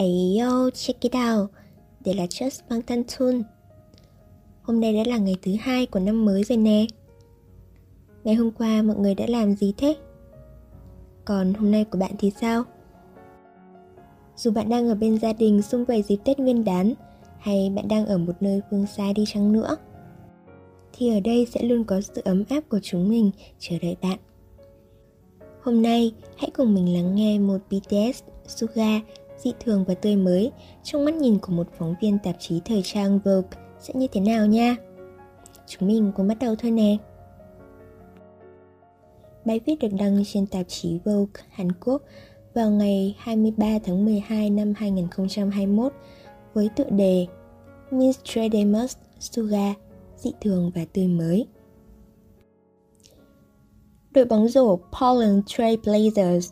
Ayo, check it out. Đây là Just Bang Tan Tun. Hôm nay đã là ngày thứ hai của năm mới rồi nè. Ngày hôm qua mọi người đã làm gì thế? Còn hôm nay của bạn thì sao? Dù bạn đang ở bên gia đình xung vầy dịp Tết Nguyên đán hay bạn đang ở một nơi phương xa đi chăng nữa thì ở đây sẽ luôn có sự ấm áp của chúng mình chờ đợi bạn. Hôm nay, hãy cùng mình lắng nghe một BTS Suga dị thường và tươi mới trong mắt nhìn của một phóng viên tạp chí thời trang Vogue sẽ như thế nào nha. Chúng mình cùng bắt đầu thôi nè. Bài viết được đăng trên tạp chí Vogue Hàn Quốc vào ngày 23 tháng 12 năm 2021 với tựa đề Miss Tredemus Suga, dị thường và tươi mới. Đội bóng rổ Portland Trail Blazers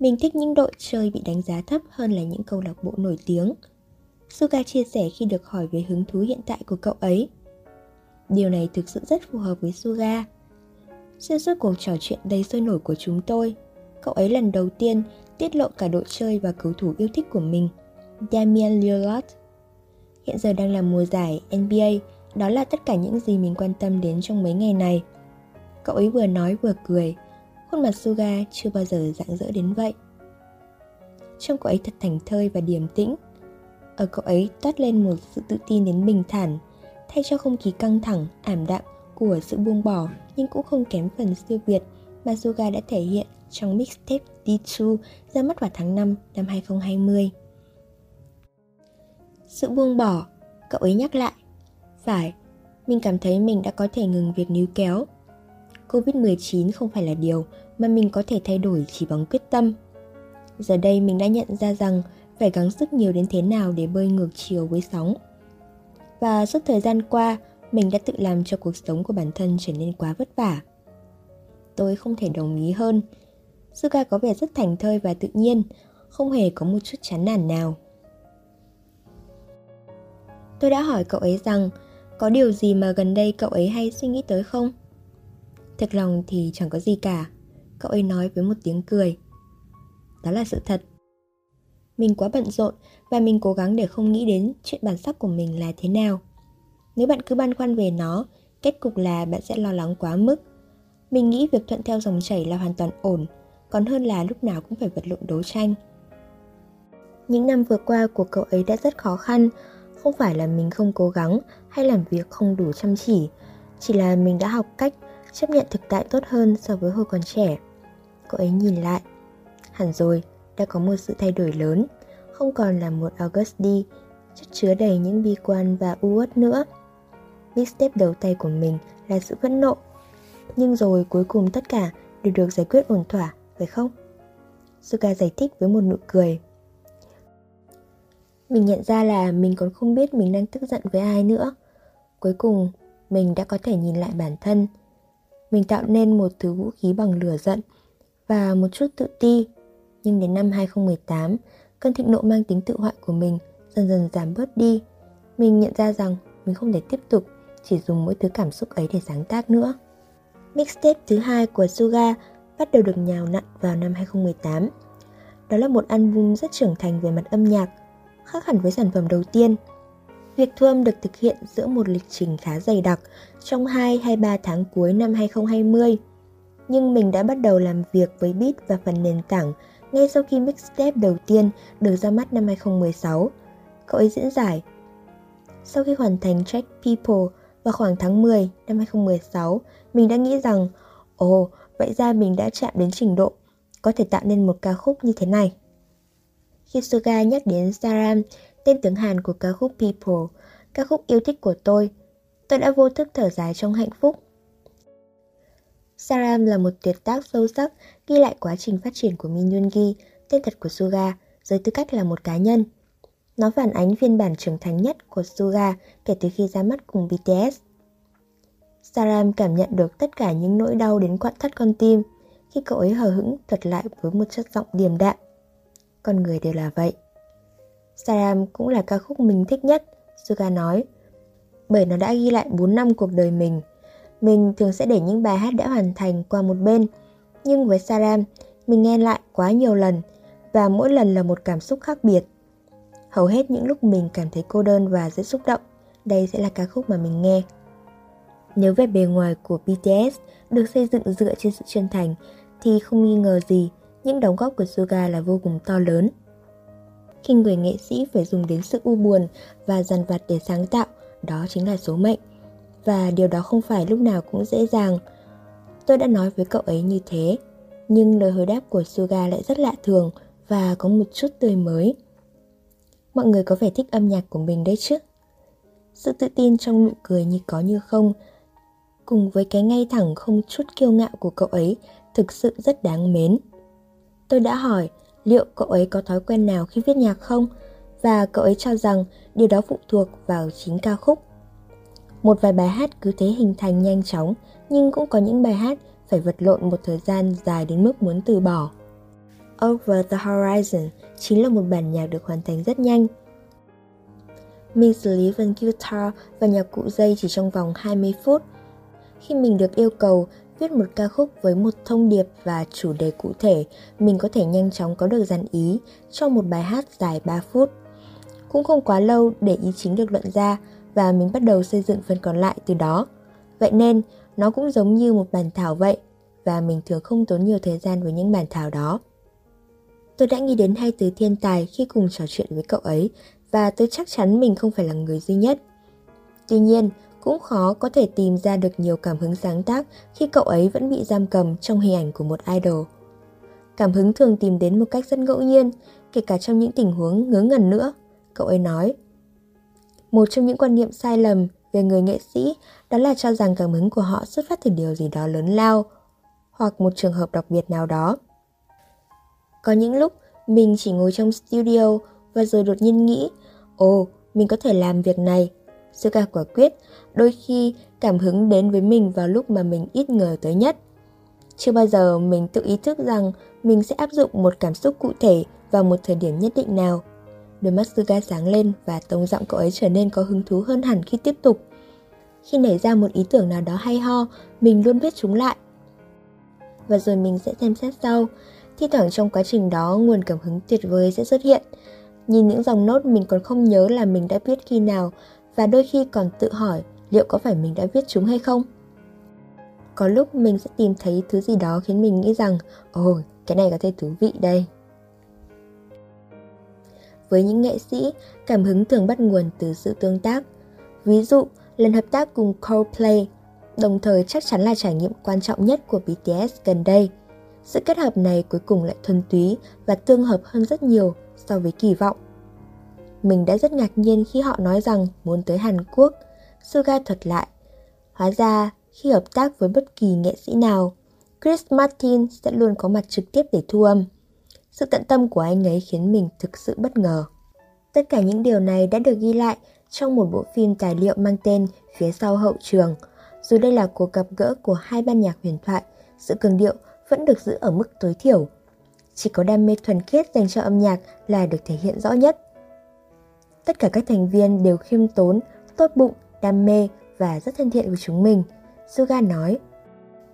mình thích những đội chơi bị đánh giá thấp hơn là những câu lạc bộ nổi tiếng. Suga chia sẻ khi được hỏi về hứng thú hiện tại của cậu ấy. Điều này thực sự rất phù hợp với Suga. Xuyên suốt cuộc trò chuyện đầy sôi nổi của chúng tôi, cậu ấy lần đầu tiên tiết lộ cả đội chơi và cầu thủ yêu thích của mình, Damian Lillard. Hiện giờ đang là mùa giải NBA, đó là tất cả những gì mình quan tâm đến trong mấy ngày này. Cậu ấy vừa nói vừa cười, khuôn mặt Suga chưa bao giờ rạng rỡ đến vậy. Trông cậu ấy thật thành thơi và điềm tĩnh. Ở cậu ấy toát lên một sự tự tin đến bình thản, thay cho không khí căng thẳng, ảm đạm của sự buông bỏ nhưng cũng không kém phần siêu việt mà Suga đã thể hiện trong mixtape D2 ra mắt vào tháng 5 năm 2020. Sự buông bỏ, cậu ấy nhắc lại. Phải, mình cảm thấy mình đã có thể ngừng việc níu kéo. Covid-19 không phải là điều mà mình có thể thay đổi chỉ bằng quyết tâm. Giờ đây mình đã nhận ra rằng phải gắng sức nhiều đến thế nào để bơi ngược chiều với sóng. Và suốt thời gian qua, mình đã tự làm cho cuộc sống của bản thân trở nên quá vất vả. Tôi không thể đồng ý hơn. Suga có vẻ rất thành thơi và tự nhiên, không hề có một chút chán nản nào. Tôi đã hỏi cậu ấy rằng có điều gì mà gần đây cậu ấy hay suy nghĩ tới không? Thật lòng thì chẳng có gì cả, cậu ấy nói với một tiếng cười. Đó là sự thật. Mình quá bận rộn và mình cố gắng để không nghĩ đến chuyện bản sắc của mình là thế nào. Nếu bạn cứ băn khoăn về nó, kết cục là bạn sẽ lo lắng quá mức. Mình nghĩ việc thuận theo dòng chảy là hoàn toàn ổn, còn hơn là lúc nào cũng phải vật lộn đấu tranh. Những năm vừa qua của cậu ấy đã rất khó khăn, không phải là mình không cố gắng hay làm việc không đủ chăm chỉ, chỉ là mình đã học cách chấp nhận thực tại tốt hơn so với hồi còn trẻ. Cậu ấy nhìn lại. Hẳn rồi, đã có một sự thay đổi lớn, không còn là một August đi, chất chứa đầy những bi quan và u uất nữa. Big step đầu tay của mình là sự phẫn nộ. Nhưng rồi cuối cùng tất cả đều được giải quyết ổn thỏa, phải không? Suka giải thích với một nụ cười. Mình nhận ra là mình còn không biết mình đang tức giận với ai nữa. Cuối cùng, mình đã có thể nhìn lại bản thân. Mình tạo nên một thứ vũ khí bằng lửa giận và một chút tự ti. Nhưng đến năm 2018, cơn thịnh nộ mang tính tự hoại của mình dần dần giảm bớt đi. Mình nhận ra rằng mình không thể tiếp tục chỉ dùng mỗi thứ cảm xúc ấy để sáng tác nữa. Mixtape thứ hai của Suga bắt đầu được nhào nặn vào năm 2018. Đó là một album rất trưởng thành về mặt âm nhạc, khác hẳn với sản phẩm đầu tiên. Việc thu âm được thực hiện giữa một lịch trình khá dày đặc trong 2 hay 3 tháng cuối năm 2020. Nhưng mình đã bắt đầu làm việc với beat và phần nền tảng ngay sau khi mixtape đầu tiên được ra mắt năm 2016. Cậu ấy diễn giải. Sau khi hoàn thành track People vào khoảng tháng 10 năm 2016, mình đã nghĩ rằng, ồ, oh, vậy ra mình đã chạm đến trình độ có thể tạo nên một ca khúc như thế này. Khi Suga nhắc đến Saram, tên tiếng Hàn của ca khúc People, ca khúc yêu thích của tôi, tôi đã vô thức thở dài trong hạnh phúc. Saram là một tuyệt tác sâu sắc ghi lại quá trình phát triển của Min Yoongi, tên thật của Suga, dưới tư cách là một cá nhân. Nó phản ánh phiên bản trưởng thành nhất của Suga kể từ khi ra mắt cùng BTS. Saram cảm nhận được tất cả những nỗi đau đến quặn thắt con tim khi cậu ấy hờ hững thuật lại với một chất giọng điềm đạm. Con người đều là vậy. Saram cũng là ca khúc mình thích nhất, Suga nói. Bởi nó đã ghi lại 4 năm cuộc đời mình. Mình thường sẽ để những bài hát đã hoàn thành qua một bên. Nhưng với Saram, mình nghe lại quá nhiều lần và mỗi lần là một cảm xúc khác biệt. Hầu hết những lúc mình cảm thấy cô đơn và rất xúc động, đây sẽ là ca khúc mà mình nghe. Nếu vẻ bề ngoài của BTS được xây dựng dựa trên sự chân thành, thì không nghi ngờ gì những đóng góp của Suga là vô cùng to lớn. Khi người nghệ sĩ phải dùng đến sự u buồn và dằn vặt để sáng tạo, đó chính là số mệnh. Và điều đó không phải lúc nào cũng dễ dàng. Tôi đã nói với cậu ấy như thế, nhưng lời hồi đáp của Suga lại rất lạ thường và có một chút tươi mới. Mọi người có vẻ thích âm nhạc của mình đấy chứ? Sự tự tin trong nụ cười như có như không, cùng với cái ngay thẳng không chút kiêu ngạo của cậu ấy thực sự rất đáng mến. Tôi đã hỏi liệu cậu ấy có thói quen nào khi viết nhạc không? Và cậu ấy cho rằng điều đó phụ thuộc vào chính ca khúc. Một vài bài hát cứ thế hình thành nhanh chóng, nhưng cũng có những bài hát phải vật lộn một thời gian dài đến mức muốn từ bỏ. Over the Horizon chính là một bản nhạc được hoàn thành rất nhanh. Mình xử lý phần guitar và nhạc cụ dây chỉ trong vòng 20 phút. Khi mình được yêu cầu viết một ca khúc với một thông điệp và chủ đề cụ thể, mình có thể nhanh chóng có được dàn ý cho một bài hát dài 3 phút. Cũng không quá lâu để ý chính được luận ra và mình bắt đầu xây dựng phần còn lại từ đó. Vậy nên, nó cũng giống như một bản thảo vậy và mình thường không tốn nhiều thời gian với những bản thảo đó. Tôi đã nghĩ đến hai từ thiên tài khi cùng trò chuyện với cậu ấy và tôi chắc chắn mình không phải là người duy nhất. Tuy nhiên, cũng khó có thể tìm ra được nhiều cảm hứng sáng tác khi cậu ấy vẫn bị giam cầm trong hình ảnh của một idol. Cảm hứng thường tìm đến một cách rất ngẫu nhiên, kể cả trong những tình huống ngớ ngẩn nữa, cậu ấy nói. Một trong những quan niệm sai lầm về người nghệ sĩ đó là cho rằng cảm hứng của họ xuất phát từ điều gì đó lớn lao hoặc một trường hợp đặc biệt nào đó. Có những lúc mình chỉ ngồi trong studio và rồi đột nhiên nghĩ, ồ, mình có thể làm việc này. Suga quả quyết, đôi khi cảm hứng đến với mình vào lúc mà mình ít ngờ tới nhất. Chưa bao giờ mình tự ý thức rằng mình sẽ áp dụng một cảm xúc cụ thể vào một thời điểm nhất định nào. Đôi mắt Suga sáng lên và tông giọng cậu ấy trở nên có hứng thú hơn hẳn khi tiếp tục. Khi nảy ra một ý tưởng nào đó hay ho, mình luôn viết chúng lại. Và rồi mình sẽ xem xét sau. Thi thoảng trong quá trình đó, nguồn cảm hứng tuyệt vời sẽ xuất hiện. Nhìn những dòng nốt mình còn không nhớ là mình đã viết khi nào và đôi khi còn tự hỏi liệu có phải mình đã viết chúng hay không. Có lúc mình sẽ tìm thấy thứ gì đó khiến mình nghĩ rằng ồ, oh, cái này có thể thú vị đây. Với những nghệ sĩ, cảm hứng thường bắt nguồn từ sự tương tác. Ví dụ, lần hợp tác cùng Coldplay, đồng thời chắc chắn là trải nghiệm quan trọng nhất của BTS gần đây. Sự kết hợp này cuối cùng lại thuần túy và tương hợp hơn rất nhiều so với kỳ vọng. Mình đã rất ngạc nhiên khi họ nói rằng muốn tới Hàn Quốc. Suga thuật lại. Hóa ra, khi hợp tác với bất kỳ nghệ sĩ nào, Chris Martin sẽ luôn có mặt trực tiếp để thu âm. Sự tận tâm của anh ấy khiến mình thực sự bất ngờ. Tất cả những điều này đã được ghi lại trong một bộ phim tài liệu mang tên Phía sau hậu trường. Dù đây là cuộc gặp gỡ của hai ban nhạc huyền thoại, sự cường điệu vẫn được giữ ở mức tối thiểu. Chỉ có đam mê thuần khiết dành cho âm nhạc là được thể hiện rõ nhất. Tất cả các thành viên đều khiêm tốn, tốt bụng, đam mê và rất thân thiện với chúng mình. Suga nói,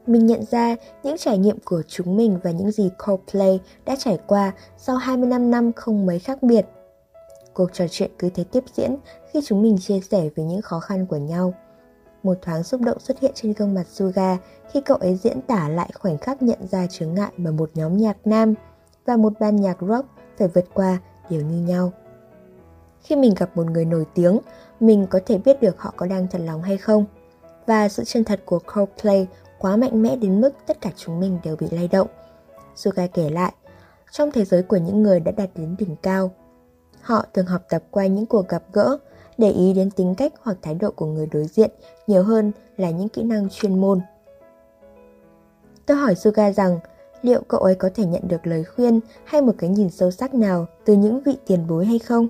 mình nhận ra những trải nghiệm của chúng mình và những gì Coldplay đã trải qua sau 25 năm không mấy khác biệt. Cuộc trò chuyện cứ thế tiếp diễn khi chúng mình chia sẻ về những khó khăn của nhau. Một thoáng xúc động xuất hiện trên gương mặt Suga khi cậu ấy diễn tả lại khoảnh khắc nhận ra chướng ngại mà một nhóm nhạc nam và một ban nhạc rock phải vượt qua đều như nhau. Khi mình gặp một người nổi tiếng, mình có thể biết được họ có đang thật lòng hay không. Và sự chân thật của Coldplay quá mạnh mẽ đến mức tất cả chúng mình đều bị lay động. Suga kể lại, trong thế giới của những người đã đạt đến đỉnh cao, họ thường học tập qua những cuộc gặp gỡ, để ý đến tính cách hoặc thái độ của người đối diện nhiều hơn là những kỹ năng chuyên môn. Tôi hỏi Suga rằng liệu cậu ấy có thể nhận được lời khuyên hay một cái nhìn sâu sắc nào từ những vị tiền bối hay không?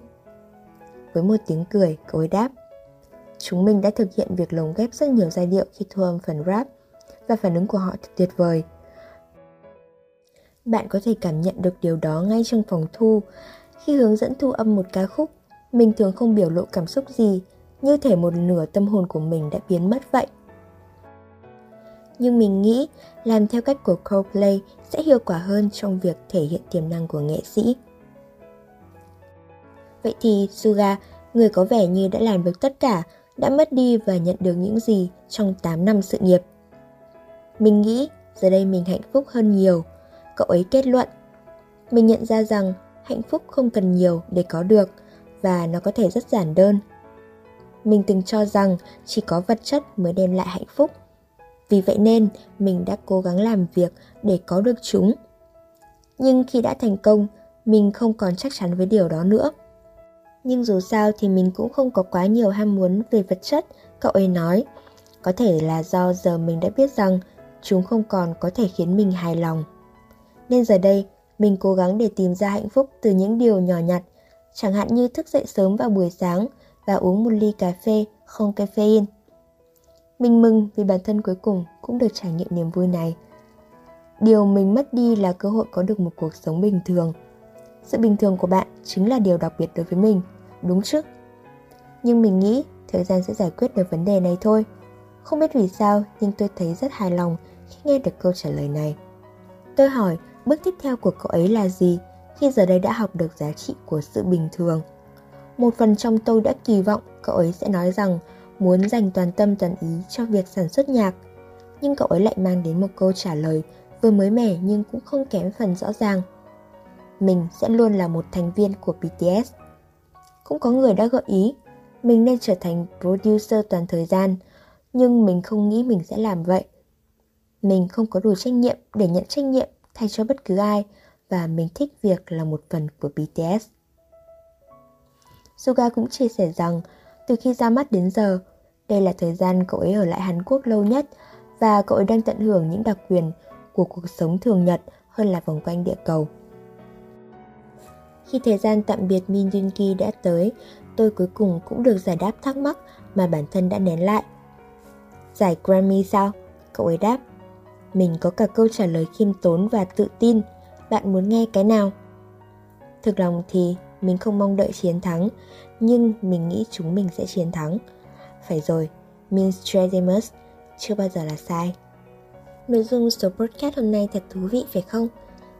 Với một tiếng cười, cậu ấy đáp Chúng mình đã thực hiện việc lồng ghép rất nhiều giai điệu khi thu âm phần rap và phản ứng của họ thật tuyệt vời. Bạn có thể cảm nhận được điều đó ngay trong phòng thu. Khi hướng dẫn thu âm một ca khúc, mình thường không biểu lộ cảm xúc gì, như thể một nửa tâm hồn của mình đã biến mất vậy. Nhưng mình nghĩ làm theo cách của Coldplay sẽ hiệu quả hơn trong việc thể hiện tiềm năng của nghệ sĩ. Vậy thì Suga, người có vẻ như đã làm được tất cả, đã mất đi và nhận được những gì trong 8 năm sự nghiệp. Mình nghĩ giờ đây mình hạnh phúc hơn nhiều, cậu ấy kết luận. Mình nhận ra rằng hạnh phúc không cần nhiều để có được và nó có thể rất giản đơn. Mình từng cho rằng chỉ có vật chất mới đem lại hạnh phúc. Vì vậy nên mình đã cố gắng làm việc để có được chúng. Nhưng khi đã thành công, mình không còn chắc chắn với điều đó nữa. Nhưng dù sao thì mình cũng không có quá nhiều ham muốn về vật chất, cậu ấy nói. Có thể là do giờ mình đã biết rằng chúng không còn có thể khiến mình hài lòng. Nên giờ đây, mình cố gắng để tìm ra hạnh phúc từ những điều nhỏ nhặt, chẳng hạn như thức dậy sớm vào buổi sáng và uống một ly cà phê không caffeine. Mình mừng vì bản thân cuối cùng cũng được trải nghiệm niềm vui này. Điều mình mất đi là cơ hội có được một cuộc sống bình thường. Sự bình thường của bạn chính là điều đặc biệt đối với mình, đúng chứ? Nhưng mình nghĩ thời gian sẽ giải quyết được vấn đề này thôi. Không biết vì sao, nhưng tôi thấy rất hài lòng khi nghe được câu trả lời này. Tôi hỏi, bước tiếp theo của cậu ấy là gì khi giờ đây đã học được giá trị của sự bình thường. Một phần trong tôi đã kỳ vọng cậu ấy sẽ nói rằng muốn dành toàn tâm toàn ý cho việc sản xuất nhạc. Nhưng cậu ấy lại mang đến một câu trả lời vừa mới mẻ nhưng cũng không kém phần rõ ràng. Mình sẽ luôn là một thành viên của BTS. Cũng có người đã gợi ý mình nên trở thành producer toàn thời gian, nhưng mình không nghĩ mình sẽ làm vậy. Mình không có đủ trách nhiệm để nhận trách nhiệm thay cho bất cứ ai và mình thích việc là một phần của BTS. Suga cũng chia sẻ rằng từ khi ra mắt đến giờ, đây là thời gian cậu ấy ở lại Hàn Quốc lâu nhất và cậu ấy đang tận hưởng những đặc quyền của cuộc sống thường nhật hơn là vòng quanh địa cầu. Khi thời gian tạm biệt Min Jun Ki đã tới, tôi cuối cùng cũng được giải đáp thắc mắc mà bản thân đã nén lại. Giải Grammy sao? Cậu ấy đáp. Mình có cả câu trả lời khiêm tốn và tự tin. Bạn muốn nghe cái nào? Thực lòng thì mình không mong đợi chiến thắng, nhưng mình nghĩ chúng mình sẽ chiến thắng. Phải rồi, Minstradamus chưa bao giờ là sai. Nội dung số podcast hôm nay thật thú vị phải không?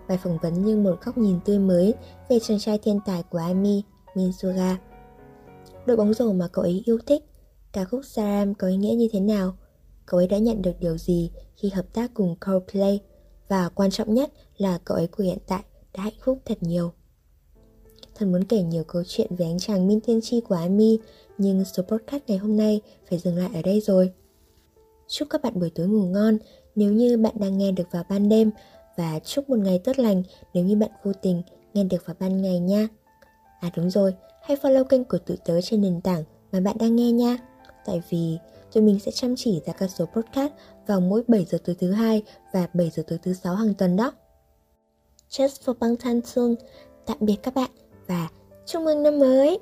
Bài phỏng vấn như một góc nhìn tươi mới về chàng trai thiên tài của Ami, Minsuga. Đội bóng rổ mà cậu ấy yêu thích, ca khúc Saram có ý nghĩa như thế nào? Cậu ấy đã nhận được điều gì khi hợp tác cùng Coldplay? Và quan trọng nhất là cậu ấy của hiện tại đã hạnh phúc thật nhiều. Thần muốn kể nhiều câu chuyện về anh chàng Min Tiên Tri của Ami, nhưng số podcast ngày hôm nay phải dừng lại ở đây rồi. Chúc các bạn buổi tối ngủ ngon nếu như bạn đang nghe được vào ban đêm và chúc một ngày tốt lành nếu như bạn vô tình nghe được vào ban ngày nha. À đúng rồi, hãy follow kênh của tụi tớ trên nền tảng mà bạn đang nghe nha. Tại vì tụi mình sẽ chăm chỉ ra các số podcast vào mỗi 7 giờ tối thứ hai và 7 giờ tối thứ sáu hàng tuần đó. Just for Bang Tan Sung, tạm biệt các bạn và chúc mừng năm mới!